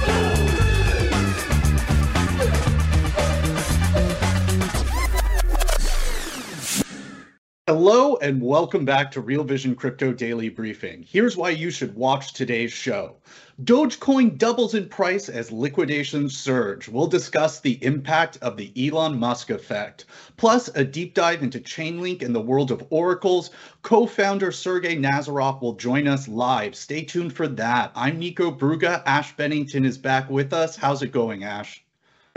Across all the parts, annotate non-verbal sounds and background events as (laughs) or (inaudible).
Oh. Hello and welcome back to Real Vision Crypto Daily Briefing. Here's why you should watch today's show. Dogecoin doubles in price as liquidations surge. We'll discuss the impact of the Elon Musk effect, plus a deep dive into Chainlink and the world of oracles. Co-founder Sergey Nazarov will join us live. Stay tuned for that. I'm Nico Brugge. Ash Bennington is back with us. How's it going, Ash?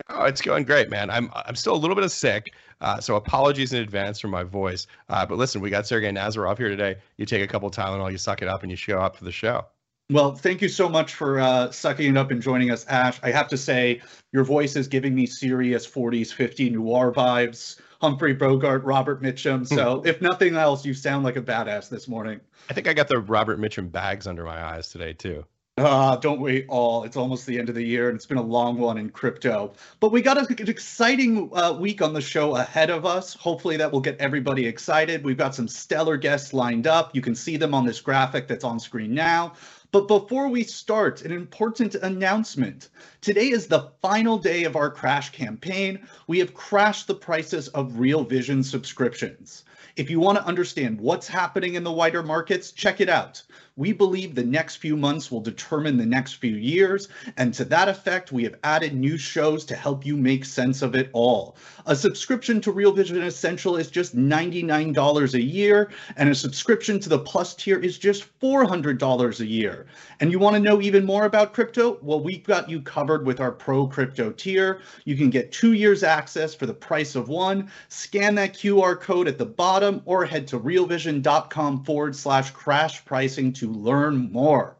Oh, it's going great, man. I'm I'm still a little bit of sick. Uh, so apologies in advance for my voice. Uh, but listen, we got Sergey Nazarov here today. You take a couple of Tylenol, you suck it up, and you show up for the show. Well, thank you so much for uh, sucking it up and joining us, Ash. I have to say, your voice is giving me serious 40s, 50 noir vibes. Humphrey Bogart, Robert Mitchum. So, (laughs) if nothing else, you sound like a badass this morning. I think I got the Robert Mitchum bags under my eyes today, too. Uh, don't wait all. It's almost the end of the year and it's been a long one in crypto. But we got an exciting uh, week on the show ahead of us. Hopefully, that will get everybody excited. We've got some stellar guests lined up. You can see them on this graphic that's on screen now. But before we start, an important announcement. Today is the final day of our crash campaign. We have crashed the prices of Real Vision subscriptions. If you want to understand what's happening in the wider markets, check it out. We believe the next few months will determine the next few years, and to that effect, we have added new shows to help you make sense of it all. A subscription to Real Vision Essential is just $99 a year, and a subscription to the Plus tier is just $400 a year. And you want to know even more about crypto? Well, we've got you covered with our Pro Crypto tier. You can get two years access for the price of one. Scan that QR code at the bottom or head to realvision.com forward slash crash pricing to learn more.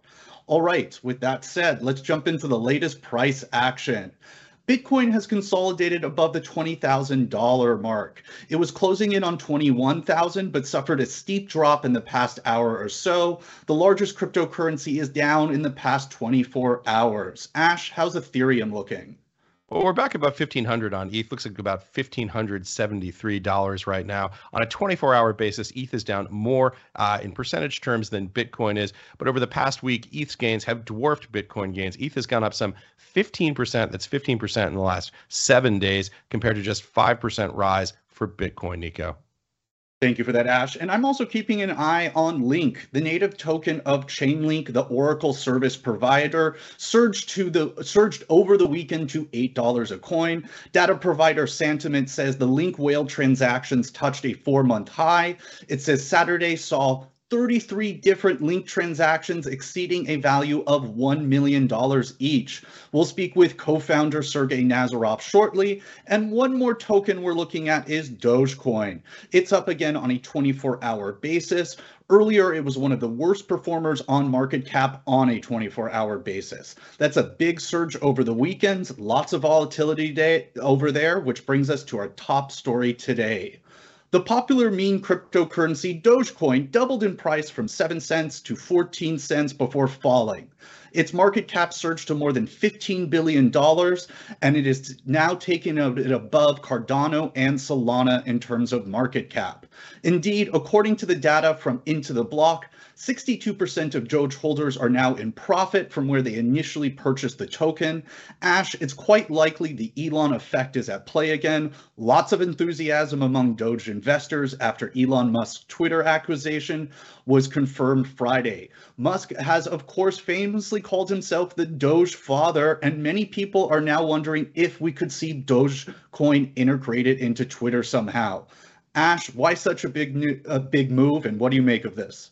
All right, with that said, let's jump into the latest price action. Bitcoin has consolidated above the $20,000 mark. It was closing in on 21,000 but suffered a steep drop in the past hour or so. The largest cryptocurrency is down in the past 24 hours. Ash, how's Ethereum looking? Well, we're back about 1500 on ETH. Looks like about $1,573 right now. On a 24 hour basis, ETH is down more uh, in percentage terms than Bitcoin is. But over the past week, ETH's gains have dwarfed Bitcoin gains. ETH has gone up some 15%. That's 15% in the last seven days compared to just 5% rise for Bitcoin, Nico. Thank you for that, Ash. And I'm also keeping an eye on Link, the native token of Chainlink, the Oracle service provider, surged to the surged over the weekend to eight dollars a coin. Data provider Santiment says the Link whale transactions touched a four-month high. It says Saturday saw 33 different link transactions exceeding a value of $1 million each. We'll speak with co founder Sergey Nazarov shortly. And one more token we're looking at is Dogecoin. It's up again on a 24 hour basis. Earlier, it was one of the worst performers on market cap on a 24 hour basis. That's a big surge over the weekends, lots of volatility day over there, which brings us to our top story today. The popular meme cryptocurrency Dogecoin doubled in price from 7 cents to 14 cents before falling. Its market cap surged to more than $15 billion, and it is now taking it above Cardano and Solana in terms of market cap. Indeed, according to the data from IntoTheBlock, 62% of Doge holders are now in profit from where they initially purchased the token. Ash, it's quite likely the Elon effect is at play again. Lots of enthusiasm among Doge investors after Elon Musk's Twitter acquisition was confirmed Friday. Musk has, of course, famously called himself the Doge father, and many people are now wondering if we could see Dogecoin integrated into Twitter somehow. Ash, why such a big new, a big move, and what do you make of this?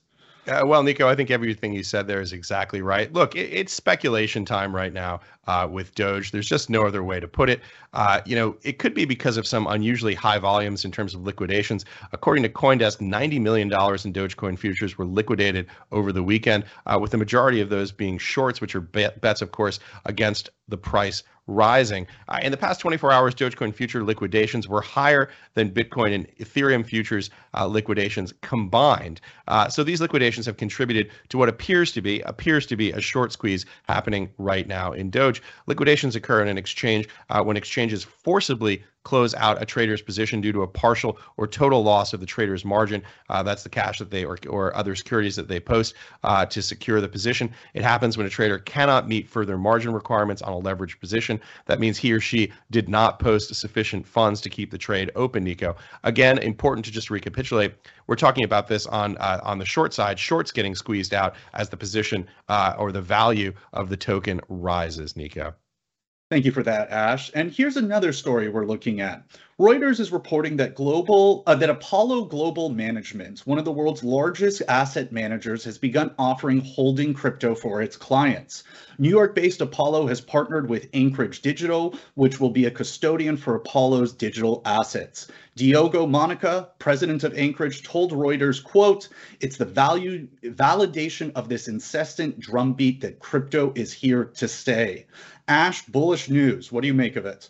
Uh, well, Nico, I think everything you said there is exactly right. Look, it, it's speculation time right now uh, with Doge. There's just no other way to put it. Uh, you know, it could be because of some unusually high volumes in terms of liquidations. According to CoinDesk, $90 million in Dogecoin futures were liquidated over the weekend, uh, with the majority of those being shorts, which are bets, of course, against the price rising. Uh, in the past 24 hours, Dogecoin future liquidations were higher than Bitcoin and Ethereum futures uh, liquidations combined. Uh, so these liquidations have contributed to what appears to be appears to be a short squeeze happening right now in Doge. Liquidations occur in an exchange uh, when exchanges forcibly close out a trader's position due to a partial or total loss of the trader's margin. Uh, that's the cash that they or, or other securities that they post uh, to secure the position. It happens when a trader cannot meet further margin requirements on a leveraged position. That means he or she did not post sufficient funds to keep the trade open, Nico. Again, important to just recapitulate. We're talking about this on uh, on the short side. Shorts getting squeezed out as the position uh, or the value of the token rises, Nico. Thank you for that, Ash. And here's another story we're looking at. Reuters is reporting that global uh, that Apollo Global Management, one of the world's largest asset managers, has begun offering holding crypto for its clients. New York-based Apollo has partnered with Anchorage Digital, which will be a custodian for Apollo's digital assets. Diogo Monica, president of Anchorage, told Reuters, quote, "It's the value validation of this incessant drumbeat that crypto is here to stay." Ash, bullish news. What do you make of it?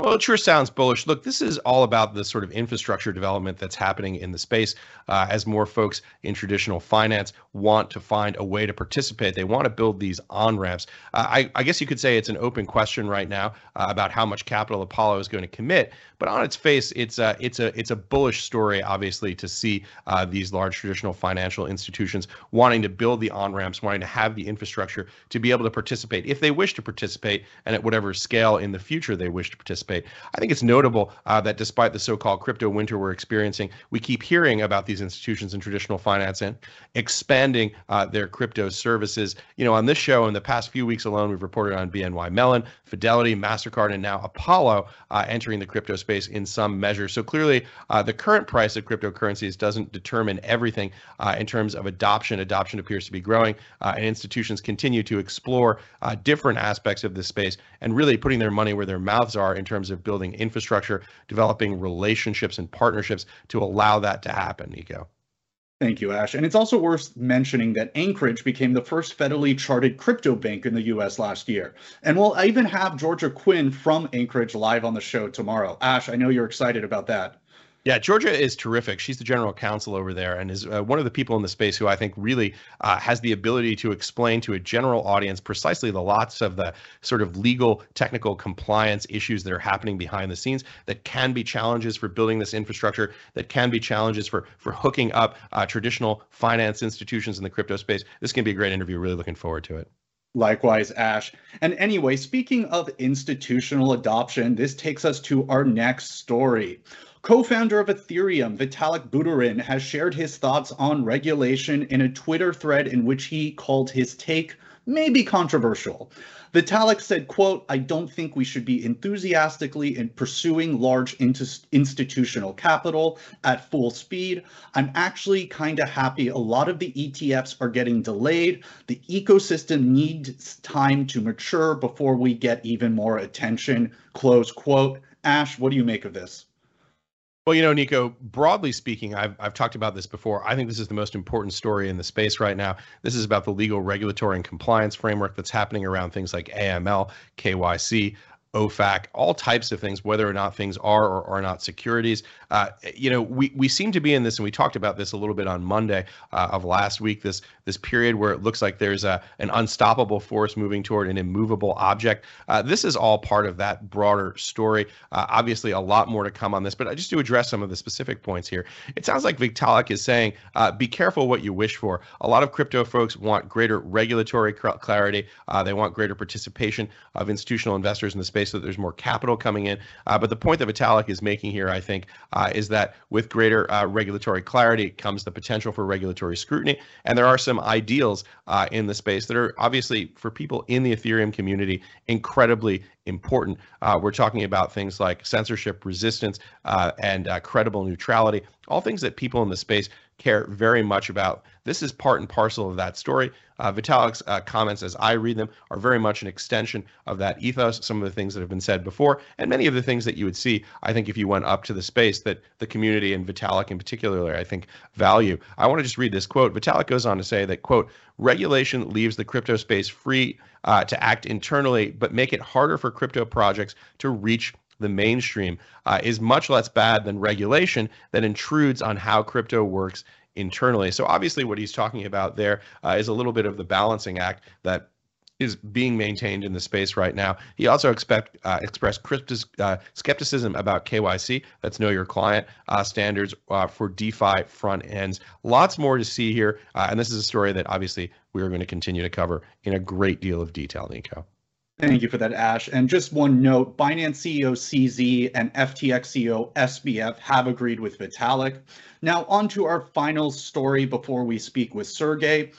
Well, it sure sounds bullish. Look, this is all about the sort of infrastructure development that's happening in the space uh, as more folks in traditional finance want to find a way to participate. They want to build these on ramps. Uh, I, I, guess you could say it's an open question right now uh, about how much capital Apollo is going to commit. But on its face, it's a it's a it's a bullish story, obviously, to see uh, these large traditional financial institutions wanting to build the on ramps, wanting to have the infrastructure to be able to participate if they wish to participate, and at whatever scale in the future they wish to participate participate. I think it's notable uh, that despite the so-called crypto winter we're experiencing, we keep hearing about these institutions in traditional finance and expanding uh, their crypto services. You know, on this show in the past few weeks alone, we've reported on BNY Mellon, Fidelity, Mastercard, and now Apollo uh, entering the crypto space in some measure. So clearly, uh, the current price of cryptocurrencies doesn't determine everything uh, in terms of adoption. Adoption appears to be growing, uh, and institutions continue to explore different aspects of this space and really putting their money where their mouths are in terms terms of building infrastructure, developing relationships and partnerships to allow that to happen, Nico. Thank you, Ash. And it's also worth mentioning that Anchorage became the first federally chartered crypto bank in the US last year. And we'll even have Georgia Quinn from Anchorage live on the show tomorrow. Ash, I know you're excited about that. Yeah, Georgia is terrific. She's the general counsel over there and is uh, one of the people in the space who I think really uh, has the ability to explain to a general audience precisely the lots of the sort of legal, technical compliance issues that are happening behind the scenes that can be challenges for building this infrastructure, that can be challenges for for hooking up uh, traditional finance institutions in the crypto space. This can be a great interview. Really looking forward to it. Likewise, Ash. And anyway, speaking of institutional adoption, this takes us to our next story. Co-founder of Ethereum, Vitalik Buterin, has shared his thoughts on regulation in a Twitter thread in which he called his take maybe controversial. Vitalik said, quote, I don't think we should be enthusiastically in pursuing large institutional capital at full speed. I'm actually kind of happy a lot of the ETFs are getting delayed. The ecosystem needs time to mature before we get even more attention, close quote. Ash, what do you make of this? Well, you know, Nico, broadly speaking, I've, I've talked about this before. I think this is the most important story in the space right now. This is about the legal, regulatory, and compliance framework that's happening around things like AML, KYC, OFAC, all types of things, whether or not things are or are not securities. Uh, you know, we, we seem to be in this, and we talked about this a little bit on Monday uh, of last week. This this period where it looks like there's a an unstoppable force moving toward an immovable object. Uh, this is all part of that broader story. Uh, obviously, a lot more to come on this, but I just to address some of the specific points here. It sounds like Vitalik is saying, uh, be careful what you wish for. A lot of crypto folks want greater regulatory clarity. Uh, they want greater participation of institutional investors in the space so that there's more capital coming in. but the point that Vitalik is making here, I think, uh, is that with greater uh, regulatory clarity comes the potential for regulatory scrutiny. And there are some ideals uh, in the space that are obviously for people in the Ethereum community incredibly important. Uh, we're talking about things like censorship resistance uh, and uh, credible neutrality, all things that people in the space care very much about. This is part and parcel of that story. Uh, Vitalik's uh, comments, as I read them, are very much an extension of that ethos. Some of the things that have been said before, and many of the things that you would see, I think, if you went up to the space that the community and Vitalik in particular, I think, value. I want to just read this quote. Vitalik goes on to say that, quote, regulation leaves the crypto space free uh, to act internally, but make it harder for crypto projects to reach the mainstream uh, is much less bad than regulation that intrudes on how crypto works internally. So obviously, what he's talking about there uh, is a little bit of the balancing act that is being maintained in the space right now. He also expect uh, expressed uh, skepticism about KYC, that's know your client uh, standards uh, for DeFi front ends. Lots more to see here, uh, and this is a story that obviously we are going to continue to cover in a great deal of detail, Nico. Thank you for that, Ash. And just one note, Binance CEO CZ and FTX CEO SBF have agreed with Vitalik. Now on to our final story before we speak with Sergey.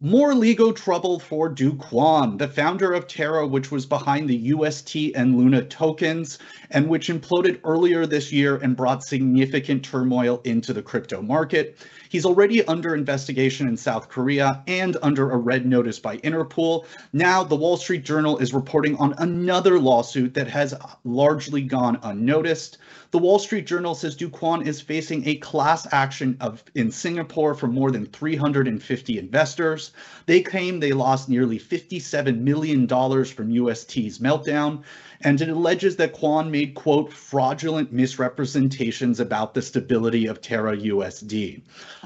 More legal trouble for Do Kwon, the founder of Terra, which was behind the UST and Luna tokens, and which imploded earlier this year and brought significant turmoil into the crypto market. He's already under investigation in South Korea and under a red notice by Interpol. Now, the Wall Street Journal is reporting on another lawsuit that has largely gone unnoticed. The Wall Street Journal says Do Kwon is facing a class action of in Singapore for more than 350 investors. They claim they lost nearly $57 million from UST's meltdown and it alleges that Kwon made, quote, fraudulent misrepresentations about the stability of Terra USD.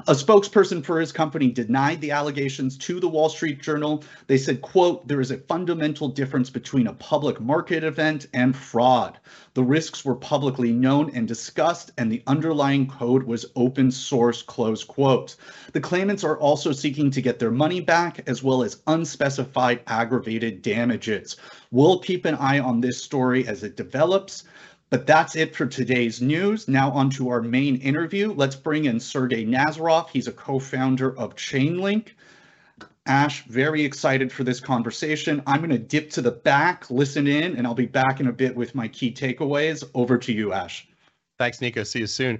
A spokesperson for his company denied the allegations to the Wall Street Journal. They said, quote, there is a fundamental difference between a public market event and fraud. The risks were publicly known and discussed, and the underlying code was open source, close quote. The claimants are also seeking to get their money back, as well as unspecified aggravated damages. We'll keep an eye on this story as it develops. But that's it for today's news. Now, on to our main interview. Let's bring in Sergey Nazarov. He's a co founder of Chainlink. Ash, very excited for this conversation. I'm going to dip to the back, listen in, and I'll be back in a bit with my key takeaways. Over to you, Ash. Thanks, Nico. See you soon.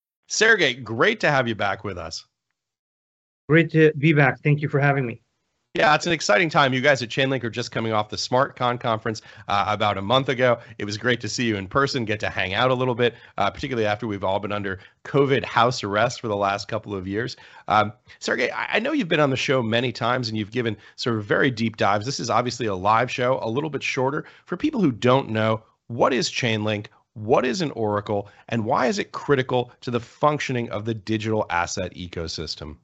Sergey, great to have you back with us. Great to be back. Thank you for having me. Yeah, it's an exciting time. You guys at Chainlink are just coming off the SmartCon conference uh, about a month ago. It was great to see you in person, get to hang out a little bit, uh, particularly after we've all been under COVID house arrest for the last couple of years. Um, Sergey, I know you've been on the show many times and you've given sort of very deep dives. This is obviously a live show, a little bit shorter. For people who don't know, what is Chainlink? What is an oracle and why is it critical to the functioning of the digital asset ecosystem?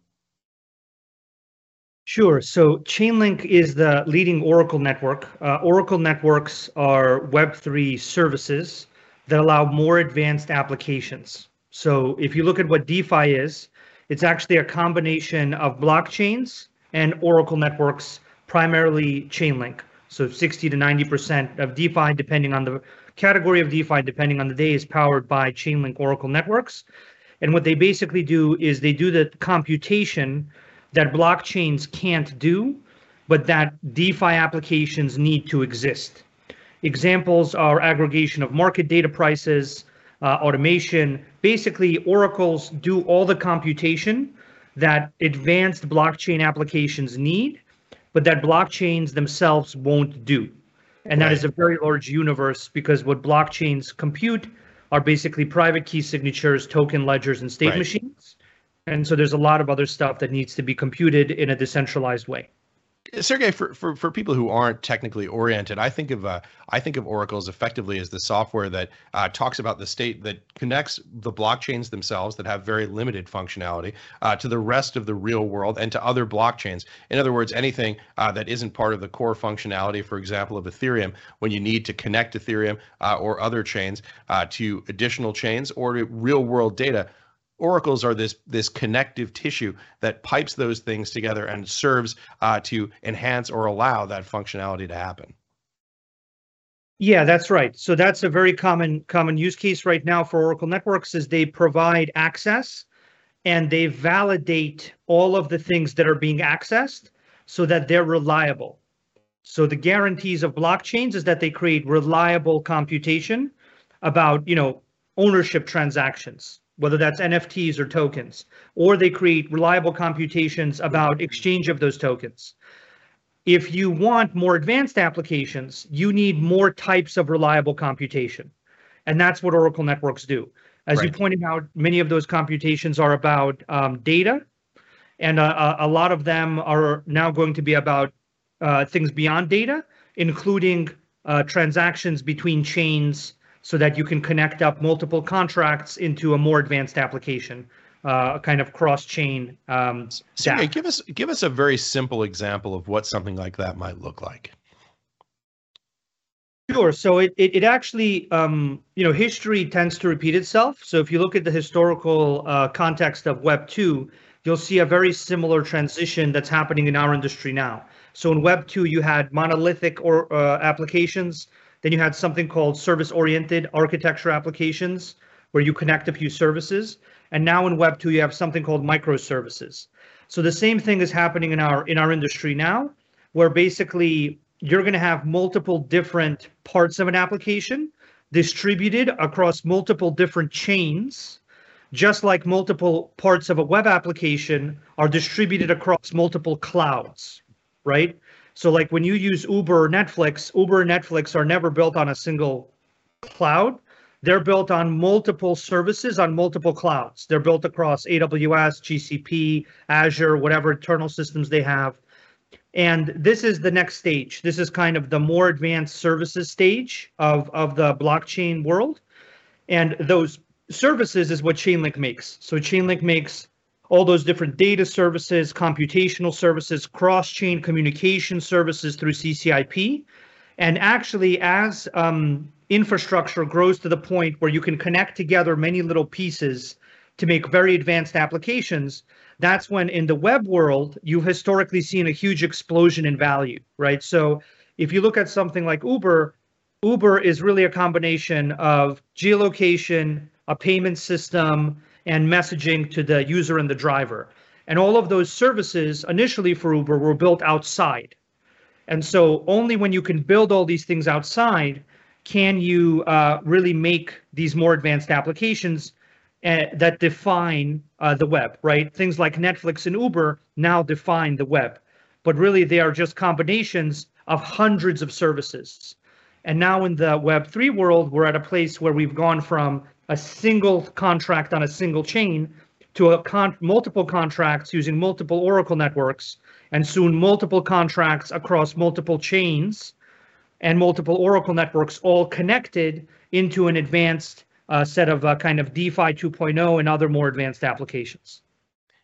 Sure. So Chainlink is the leading Oracle network. Uh, Oracle networks are Web3 services that allow more advanced applications. So if you look at what DeFi is, it's actually a combination of blockchains and Oracle networks, primarily Chainlink. So 60 to 90% of DeFi, depending on the category of DeFi, depending on the day, is powered by Chainlink Oracle networks. And what they basically do is they do the computation that blockchains can't do, but that DeFi applications need to exist. Examples are aggregation of market data prices, uh, automation. Basically, oracles do all the computation that advanced blockchain applications need, but that blockchains themselves won't do. And right. that is a very large universe because what blockchains compute are basically private key signatures, token ledgers, and state right. machines. And so there's a lot of other stuff that needs to be computed in a decentralized way. Sergey, for, for, for people who aren't technically oriented, I think of uh, I think of Oracle as effectively as the software that uh, talks about the state that connects the blockchains themselves that have very limited functionality uh, to the rest of the real world and to other blockchains. In other words, anything uh, that isn't part of the core functionality, for example, of Ethereum, when you need to connect Ethereum uh, or other chains uh, to additional chains or to real world data oracles are this this connective tissue that pipes those things together and serves uh, to enhance or allow that functionality to happen. Yeah, that's right. So that's a very common common use case right now for Oracle Networks is they provide access and they validate all of the things that are being accessed so that they're reliable. So the guarantees of blockchains is that they create reliable computation about, you know, ownership transactions, whether that's NFTs or tokens, or they create reliable computations about exchange of those tokens. If you want more advanced applications, you need more types of reliable computation. And that's what Oracle Networks do. As right. you pointed out, many of those computations are about um, data, and uh, a lot of them are now going to be about uh, things beyond data, including uh, transactions between chains so that you can connect up multiple contracts into a more advanced application uh, kind of cross-chain. Um, Sergey, give us give us a very simple example of what something like that might look like. Sure. So it it, it actually um, you know history tends to repeat itself. So if you look at the historical uh, context of Web two, you'll see a very similar transition that's happening in our industry now. So in Web two, you had monolithic or uh, applications. Then you had something called service-oriented architecture applications, where you connect a few services. And now in Web 2, you have something called microservices. So the same thing is happening in our in our industry now, where basically you're going to have multiple different parts of an application distributed across multiple different chains, just like multiple parts of a web application are distributed across multiple clouds, right? So like when you use Uber or Netflix, Uber and Netflix are never built on a single cloud. They're built on multiple services on multiple clouds. They're built across AWS, GCP, Azure, whatever internal systems they have. And this is the next stage. This is kind of the more advanced services stage of, of the blockchain world. And those services is what Chainlink makes. So Chainlink makes all those different data services, computational services, cross-chain communication services through CCIP. And actually, as um, infrastructure grows to the point where you can connect together many little pieces to make very advanced applications, that's when in the web world, you've historically seen a huge explosion in value, right? So if you look at something like Uber, Uber is really a combination of geolocation, a payment system, and messaging to the user and the driver. And all of those services initially for Uber were built outside. And so only when you can build all these things outside can you uh, really make these more advanced applications uh, that define uh, the web, right? Things like Netflix and Uber now define the web, but really they are just combinations of hundreds of services. And now in the Web3 world, we're at a place where we've gone from a single contract on a single chain to a con- multiple contracts using multiple Oracle networks, and soon multiple contracts across multiple chains and multiple Oracle networks all connected into an advanced uh, set of uh, kind of DeFi 2.0 and other more advanced applications.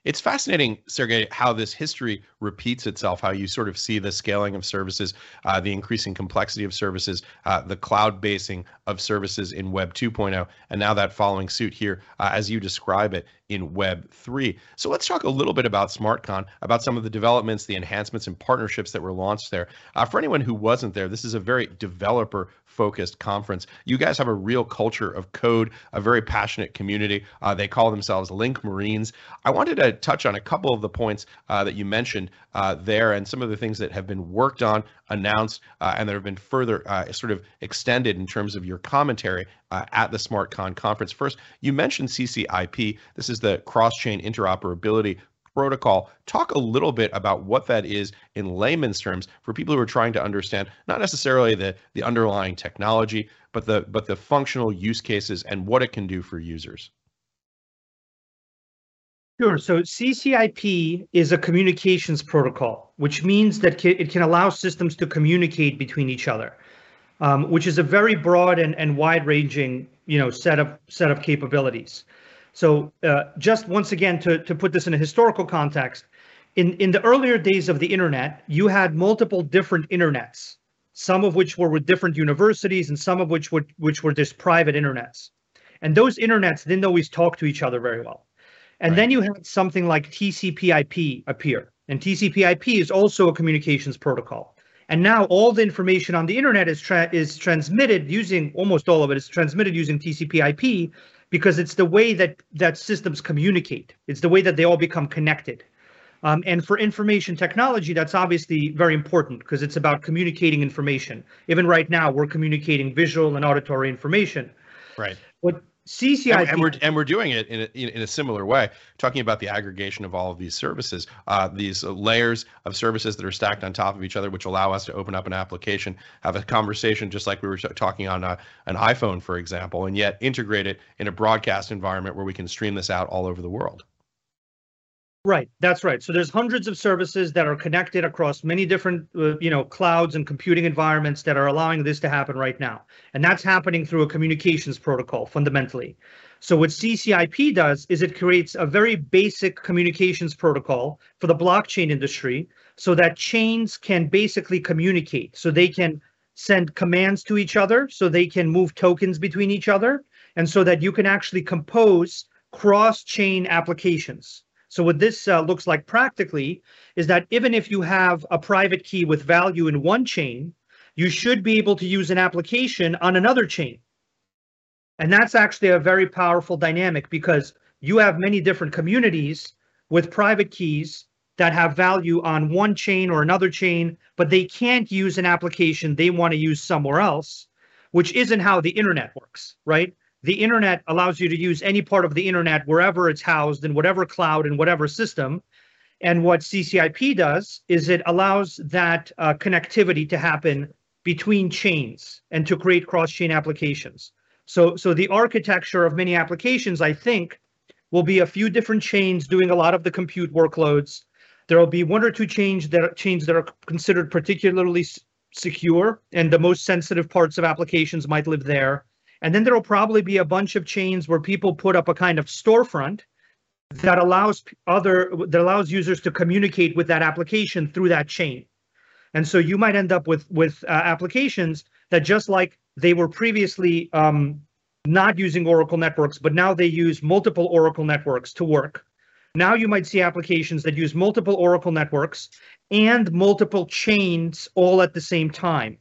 It's fascinating, Sergey, how this history repeats itself, how you sort of see the scaling of services, uh, the increasing complexity of services, uh, the cloud basing of services in Web 2.0, and now that following suit here, uh, as you describe it, in Web 3. So let's talk a little bit about SmartCon, about some of the developments, the enhancements, and partnerships that were launched there. Uh, for anyone who wasn't there, this is a very developer focused conference. You guys have a real culture of code, a very passionate community. Uh, they call themselves Link Marines. I wanted to touch on a couple of the points uh, that you mentioned uh, there and some of the things that have been worked on, announced, uh, and that have been further uh, sort of extended in terms of your commentary uh, at the SmartCon conference. First, you mentioned CCIP. This is the cross chain interoperability protocol. Talk a little bit about what that is in layman's terms for people who are trying to understand not necessarily the the underlying technology, but the but the functional use cases and what it can do for users. Sure. So CCIP is a communications protocol, which means that it can allow systems to communicate between each other, um, which is a very broad and, and wide-ranging, you know, set of set of capabilities. So uh, just once again, to, to put this in a historical context, in, in the earlier days of the internet, you had multiple different internets, some of which were with different universities and some of which were, which were just private internets. And those internets didn't always talk to each other very well. And right. then you had something like TCP/IP appear, and TCP/IP is also a communications protocol. And now all the information on the internet is tra- is transmitted using almost all of it is transmitted using TCP/IP because it's the way that that systems communicate. It's the way that they all become connected. Um, and for information technology, that's obviously very important because it's about communicating information. Even right now, we're communicating visual and auditory information. Right. What CCIP and, and, we're and we're doing it in a, in a similar way, talking about the aggregation of all of these services, uh, these layers of services that are stacked on top of each other, which allow us to open up an application, have a conversation just like we were talking on a, uh, an iPhone, for example, and yet integrate it in a broadcast environment where we can stream this out all over the world. Right, that's right. So there's hundreds of services that are connected across many different, uh, you know, clouds and computing environments that are allowing this to happen right now, and that's happening through a communications protocol fundamentally. So what CCIP does is it creates a very basic communications protocol for the blockchain industry, so that chains can basically communicate, so they can send commands to each other, so they can move tokens between each other, and so that you can actually compose cross-chain applications. So what this uh, looks like practically is that even if you have a private key with value in one chain, you should be able to use an application on another chain. And that's actually a very powerful dynamic because you have many different communities with private keys that have value on one chain or another chain, but they can't use an application they want to use somewhere else, which isn't how the internet works, right? The internet allows you to use any part of the internet wherever it's housed in whatever cloud and whatever system. And what CCIP does is it allows that uh, connectivity to happen between chains and to create cross-chain applications. So, so the architecture of many applications, I think, will be a few different chains doing a lot of the compute workloads. There will be one or two chains that are, chains that are considered particularly secure, and the most sensitive parts of applications might live there. And then there will probably be a bunch of chains where people put up a kind of storefront that allows other that allows users to communicate with that application through that chain. And so you might end up with with uh, applications that just like they were previously um, not using Oracle networks, but now they use multiple Oracle networks to work. Now you might see applications that use multiple Oracle networks and multiple chains all at the same time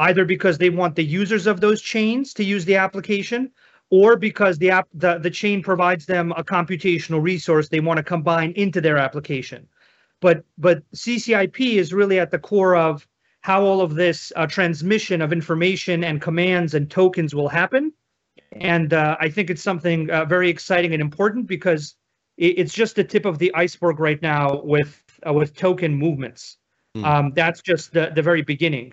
either because they want the users of those chains to use the application or because the app the, the chain provides them a computational resource they want to combine into their application. But but ccip is really at the core of how all of this uh, transmission of information and commands and tokens will happen. And uh, i think it's something uh, very exciting and important because it, it's just the tip of the iceberg right now with uh, with token movements. Mm. um, that's just the, the very beginning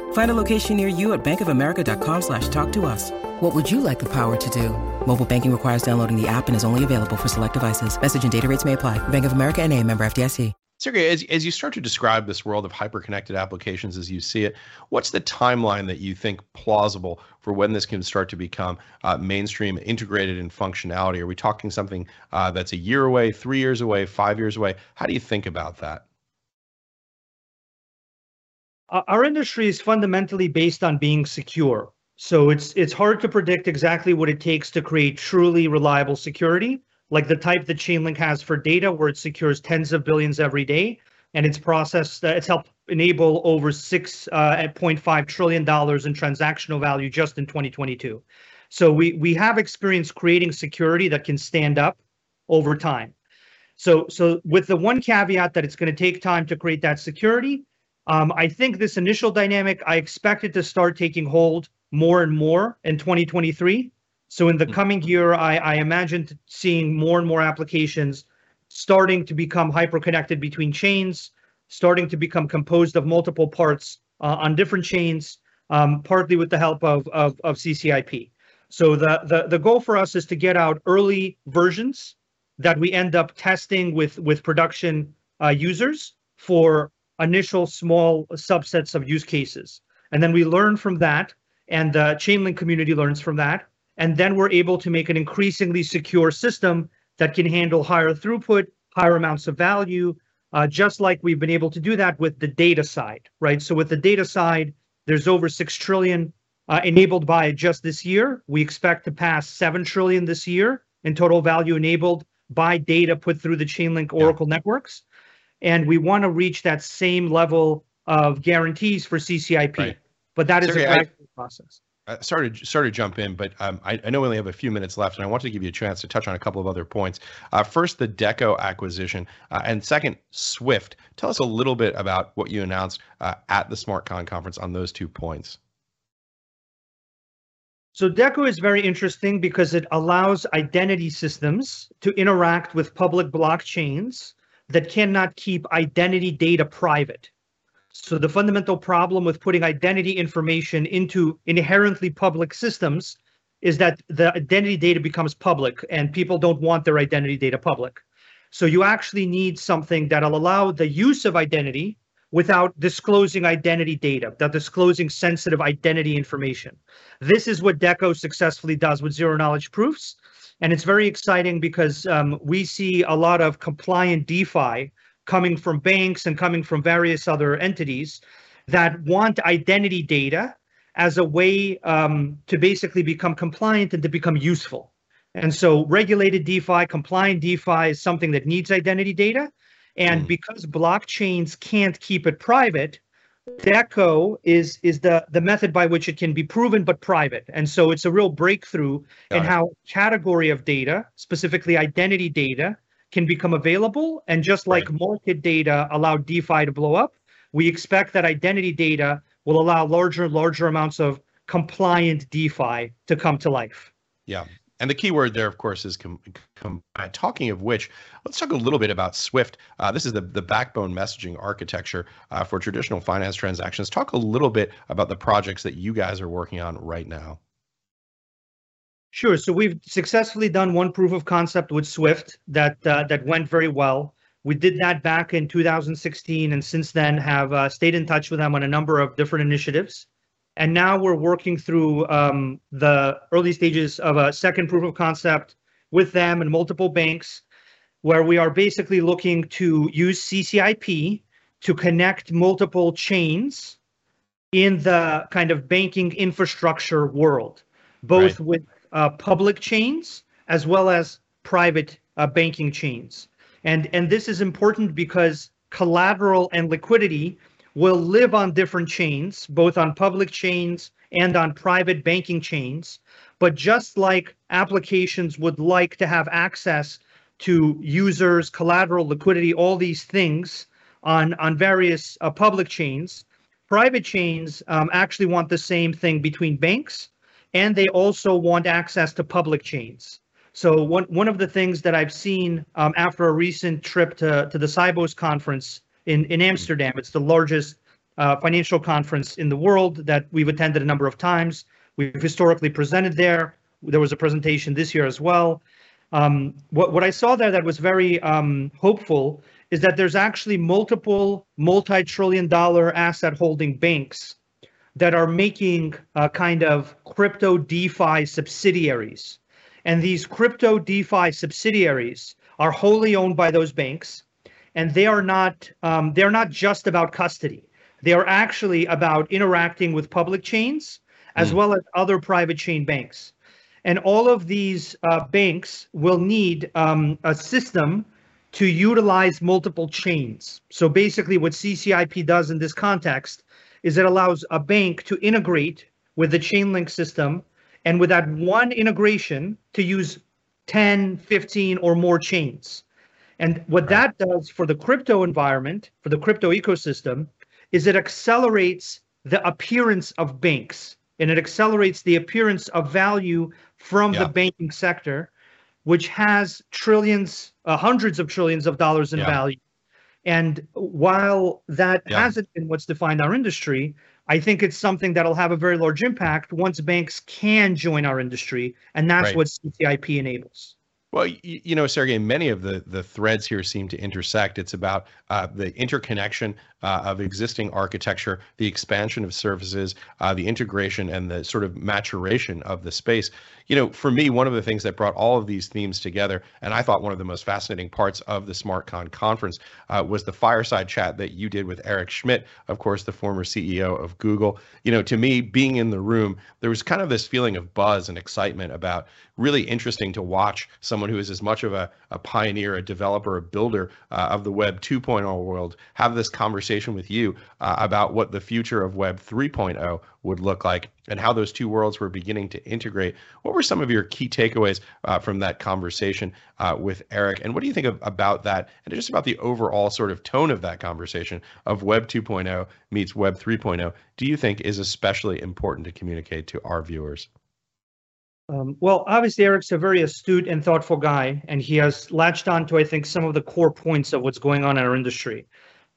Find a location near you at bankofamerica.com slash talk to us. What would you like the power to do? Mobile banking requires downloading the app and is only available for select devices. Message and data rates may apply. Bank of America and a member FDIC. Sergey, as, as you start to describe this world of hyper-connected applications as you see it, what's the timeline that you think plausible for when this can start to become uh, mainstream, integrated in functionality? Are we talking something uh, that's a year away, three years away, five years away? How do you think about that? Our industry is fundamentally based on being secure. So it's it's hard to predict exactly what it takes to create truly reliable security, like the type that Chainlink has for data, where it secures tens of billions every day, and it's processed. Uh, it's helped enable over six uh, 0.5 trillion dollars in transactional value just in 2022. So we we have experience creating security that can stand up over time. So so with the one caveat that it's going to take time to create that security, um, I think this initial dynamic I expect it to start taking hold more and more in 2023. So in the hmm. coming year, I, I imagine seeing more and more applications starting to become hyper-connected between chains, starting to become composed of multiple parts uh, on different chains, um, partly with the help of, of, of CCIP. So the, the, the goal for us is to get out early versions that we end up testing with, with production uh, users for initial small subsets of use cases. And then we learn from that, and the Chainlink community learns from that. And then we're able to make an increasingly secure system that can handle higher throughput, higher amounts of value, uh, just like we've been able to do that with the data side, right? So with the data side, there's over 6 trillion uh, enabled by just this year. We expect to pass 7 trillion this year in total value enabled by data put through the Chainlink Oracle yeah. networks. And we want to reach that same level of guarantees for CCIP. Right. But that is Sergey, a gradual process. I started started to jump in, but um, I, I, know we only have a few minutes left, and I want to give you a chance to touch on a couple of other points. Uh, first, the DECO acquisition, uh, and second, Swift. Tell us a little bit about what you announced uh, at the SmartCon conference on those two points. So DECO is very interesting because it allows identity systems to interact with public blockchains that cannot keep identity data private. So the fundamental problem with putting identity information into inherently public systems is that the identity data becomes public and people don't want their identity data public. So you actually need something that'll allow the use of identity without disclosing identity data, without disclosing sensitive identity information. This is what DECO successfully does with zero knowledge proofs. And it's very exciting because um, we see a lot of compliant DeFi coming from banks and coming from various other entities that want identity data as a way um, to basically become compliant and to become useful. And so regulated DeFi, compliant DeFi is something that needs identity data. And mm. because blockchains can't keep it private, DECO is is the the method by which it can be proven but private. And so it's a real breakthrough Got in it. how category of data, specifically identity data, can become available. And just like right. market data allowed DeFi to blow up, we expect that identity data will allow larger and larger amounts of compliant DeFi to come to life. Yeah. And the key word there, of course, is com- com- talking of which, let's talk a little bit about Swift. Uh, this is the, the backbone messaging architecture uh, for traditional finance transactions. Talk a little bit about the projects that you guys are working on right now. Sure. So we've successfully done one proof of concept with Swift that uh, that went very well. We did that back in 2016, and since then have uh, stayed in touch with them on a number of different initiatives. And now we're working through um, the early stages of a second proof of concept with them and multiple banks, where we are basically looking to use CCIP to connect multiple chains in the kind of banking infrastructure world, both right. with uh, public chains as well as private uh, banking chains. And, and this is important because collateral and liquidity will live on different chains, both on public chains and on private banking chains. But just like applications would like to have access to users, collateral, liquidity, all these things on, on various uh, public chains, private chains um, actually want the same thing between banks and they also want access to public chains. So one one of the things that I've seen um, after a recent trip to to the Sibos conference in in Amsterdam, it's the largest uh, financial conference in the world that we've attended a number of times. We've historically presented there. There was a presentation this year as well. Um, what what I saw there that was very um, hopeful is that there's actually multiple multi-trillion dollar asset holding banks that are making a kind of crypto DeFi subsidiaries. And these crypto DeFi subsidiaries are wholly owned by those banks, and they are not um, they're not just about custody. They are actually about interacting with public chains as mm. well as other private chain banks. And all of these uh, banks will need um, a system to utilize multiple chains. So basically, what CCIP does in this context is it allows a bank to integrate with the Chainlink system and with that one integration to use 10, 15 or more chains. And what that does for the crypto environment, for the crypto ecosystem, is it accelerates the appearance of banks and it accelerates the appearance of value from yeah. the banking sector, which has trillions, uh, hundreds of trillions of dollars in yeah. value and while that yeah. hasn't been what's defined our industry, I think it's something that'll have a very large impact once banks can join our industry, and that's right. what CCIP enables. Well, you, you, know, Sergey, many of the the threads here seem to intersect. It's about uh, the interconnection uh, of existing architecture, the expansion of services, uh, the integration, and the sort of maturation of the space. You know, for me, one of the things that brought all of these themes together, and I thought one of the most fascinating parts of the SmartCon conference, uh, was the fireside chat that you did with Eric Schmidt, of course, the former CEO of Google. You know, to me, being in the room, there was kind of this feeling of buzz and excitement about really interesting to watch someone who is as much of a, a pioneer, a developer, a builder uh, of the Web 2.0 world have this conversation with you uh, about what the future of Web 3.0 would look like and how those two worlds were beginning to integrate. What were some of your key takeaways uh, from that conversation uh, with Eric? And what do you think of, about that and just about the overall sort of tone of that conversation of Web 2.0 meets Web 3.0? Do you think is especially important to communicate to our viewers? Um, well, obviously, Eric's a very astute and thoughtful guy, and he has latched on to, I think, some of the core points of what's going on in our industry.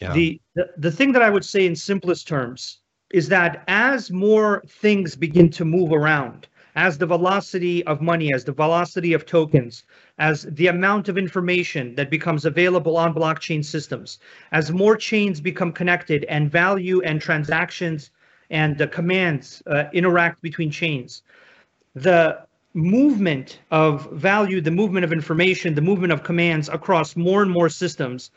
Yeah. The, the the thing that I would say in simplest terms is that as more things begin to move around, as the velocity of money, as the velocity of tokens, as the amount of information that becomes available on blockchain systems, as more chains become connected and value and transactions and the commands uh, interact between chains, the movement of value, the movement of information, the movement of commands across more and more systems,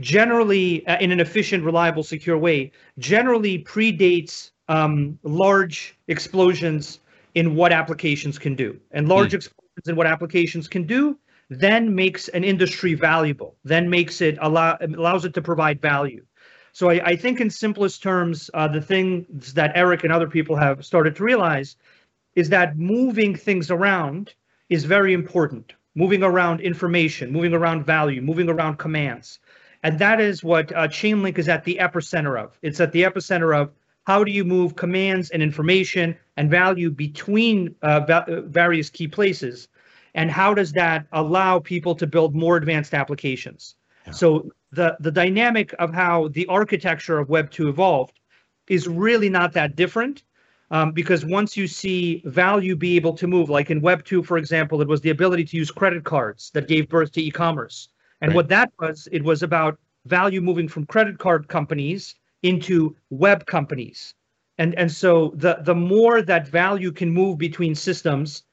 generally uh, in an efficient, reliable, secure way, generally predates um, large explosions in what applications can do. And large mm. explosions in what applications can do then makes an industry valuable, then makes it allow allows it to provide value. So I, I think in simplest terms, uh, the things that Eric and other people have started to realize is that moving things around is very important. Moving around information, moving around value, moving around commands. And that is what uh, Chainlink is at the epicenter of. It's at the epicenter of how do you move commands and information and value between uh, va- uh, various key places? And how does that allow people to build more advanced applications? Yeah. So the, the dynamic of how the architecture of Web 2 evolved is really not that different um, because once you see value be able to move, like in Web 2, for example, it was the ability to use credit cards that gave birth to e commerce. And right. what that was, it was about value moving from credit card companies into web companies. And, and so the, the more that value can move between systems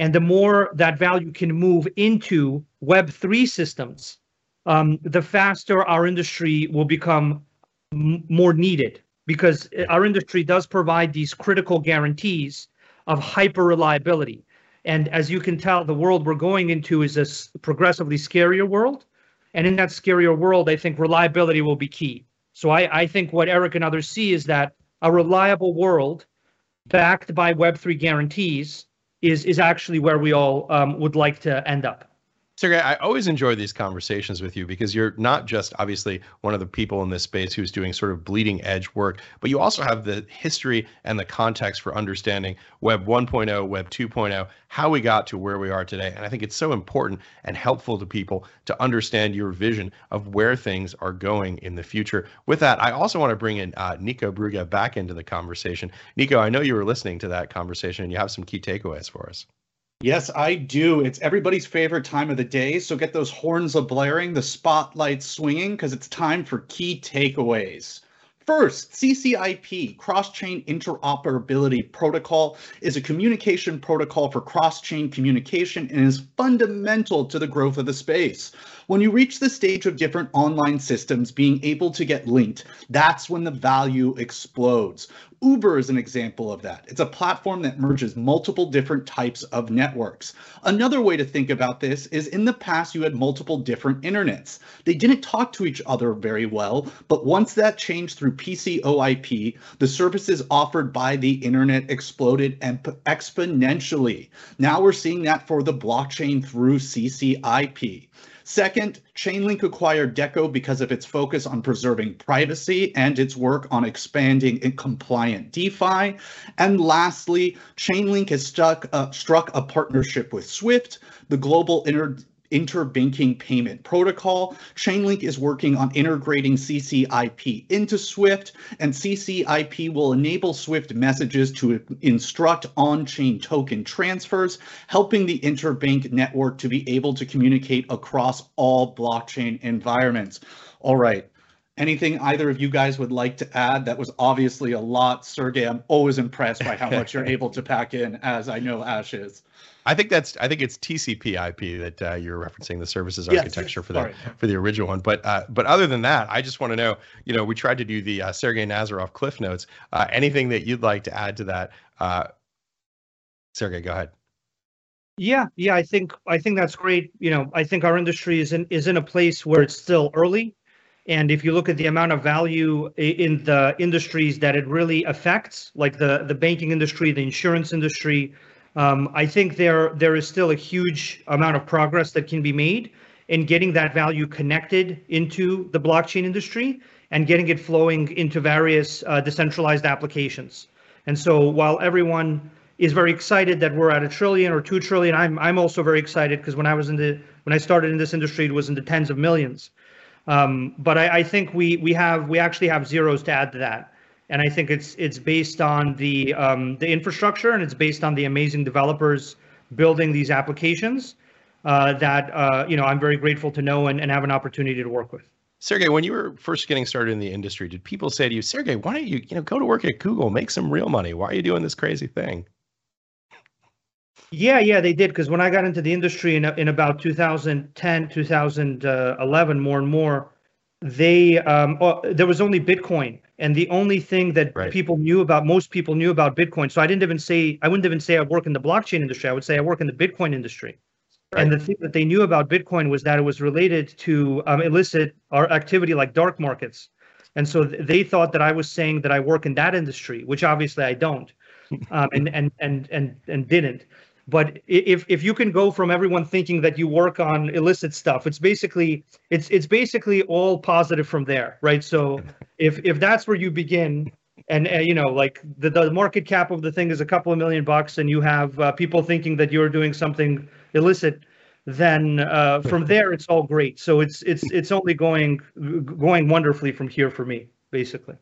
and the more that value can move into Web3 systems, um, the faster our industry will become m- more needed because our industry does provide these critical guarantees of hyper reliability. And as you can tell, the world we're going into is a progressively scarier world. And in that scarier world, I think reliability will be key. So I, I think what Eric and others see is that a reliable world backed by Web3 guarantees is, is actually where we all um, would like to end up. Sergey, I always enjoy these conversations with you because you're not just obviously one of the people in this space who's doing sort of bleeding edge work, but you also have the history and the context for understanding Web 1.0, Web 2.0, how we got to where we are today. And I think it's so important and helpful to people to understand your vision of where things are going in the future. With that, I also want to bring in uh, Nico Brugge back into the conversation. Nico, I know you were listening to that conversation and you have some key takeaways for us. Yes, I do. It's everybody's favorite time of the day. So get those horns a blaring, the spotlight swinging, because it's time for key takeaways. First, CCIP, Cross Chain Interoperability Protocol, is a communication protocol for cross chain communication and is fundamental to the growth of the space. When you reach the stage of different online systems being able to get linked, that's when the value explodes. Uber is an example of that. It's a platform that merges multiple different types of networks. Another way to think about this is in the past, you had multiple different internets. They didn't talk to each other very well, but once that changed through PCOIP, the services offered by the internet exploded exponentially. Now we're seeing that for the blockchain through CCIP. Second, Chainlink acquired DECO because of its focus on preserving privacy and its work on expanding compliant DeFi. And lastly, Chainlink has stuck, uh, struck a partnership with Swift, the global inter interbanking payment protocol. Chainlink is working on integrating CCIP into Swift, and CCIP will enable Swift messages to instruct on chain token transfers, helping the interbank network to be able to communicate across all blockchain environments. All right. Anything either of you guys would like to add? That was obviously a lot. Sergey, I'm always impressed by how much you're (laughs) able to pack in, as I know Ash is. I think that's I think it's TCP/IP that uh, you're referencing the services architecture yes, for the for the original one. But uh, but other than that, I just want to know. You know, we tried to do the uh, Sergey Nazarov cliff notes. Uh, anything that you'd like to add to that? Uh, Sergey, go ahead. Yeah, yeah, I think I think that's great. You know, I think our industry is in is in a place where it's still early. And if you look at the amount of value in the industries that it really affects, like the, the banking industry, the insurance industry, um, I think there there is still a huge amount of progress that can be made in getting that value connected into the blockchain industry and getting it flowing into various uh, decentralized applications. And so while everyone is very excited that we're at a trillion or two trillion, I'm I'm also very excited because when I was in the when I started in this industry, it was in the tens of millions. Um, but I, I, think we we have we actually have zeros to add to that, and I think it's it's based on the um, the infrastructure and it's based on the amazing developers building these applications uh, that uh, you know I'm very grateful to know and, and have an opportunity to work with. Sergey, when you were first getting started in the industry, did people say to you, Sergey, why don't you you know go to work at Google, make some real money? Why are you doing this crazy thing? Yeah, yeah, they did. Because when I got into the industry in, in about 2010, 2011, more and more, they um, oh, there was only Bitcoin, and the only thing that right. people knew about, most people knew about Bitcoin. So I didn't even say, I wouldn't even say I work in the blockchain industry. I would say I work in the Bitcoin industry. Right. And the thing that they knew about Bitcoin was that it was related to um, illicit or activity like dark markets. And so they thought that I was saying that I work in that industry, which obviously I don't, (laughs) um, and and and and and didn't. But if if you can go from everyone thinking that you work on illicit stuff, it's basically it's it's basically all positive from there, right? So if if that's where you begin, and uh, you know like the, the market cap of the thing is a couple of million bucks and you have uh, people thinking that you're doing something illicit then uh, from (laughs) there it's all great so it's it's it's only going going wonderfully from here for me basically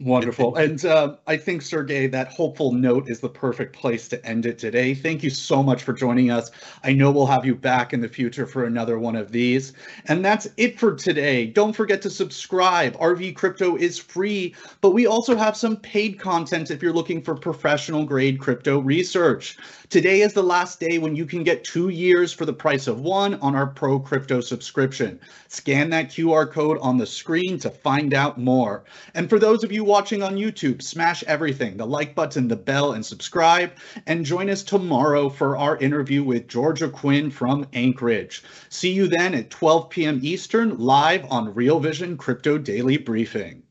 Wonderful. And uh, I think, Sergey, that hopeful note is the perfect place to end it today. Thank you so much for joining us. I know we'll have you back in the future for another one of these. And that's it for today. Don't forget to subscribe. RV Crypto is free, but we also have some paid content if you're looking for professional grade crypto research. Today is the last day when you can get two years for the price of one on our Pro Crypto subscription. Scan that QR code on the screen to find out more. And for those of you watching on YouTube, smash everything the like button, the bell, and subscribe. And join us tomorrow for our interview with Georgia Quinn from Anchorage. See you then at 12 p.m. Eastern live on Real Vision Crypto Daily Briefing.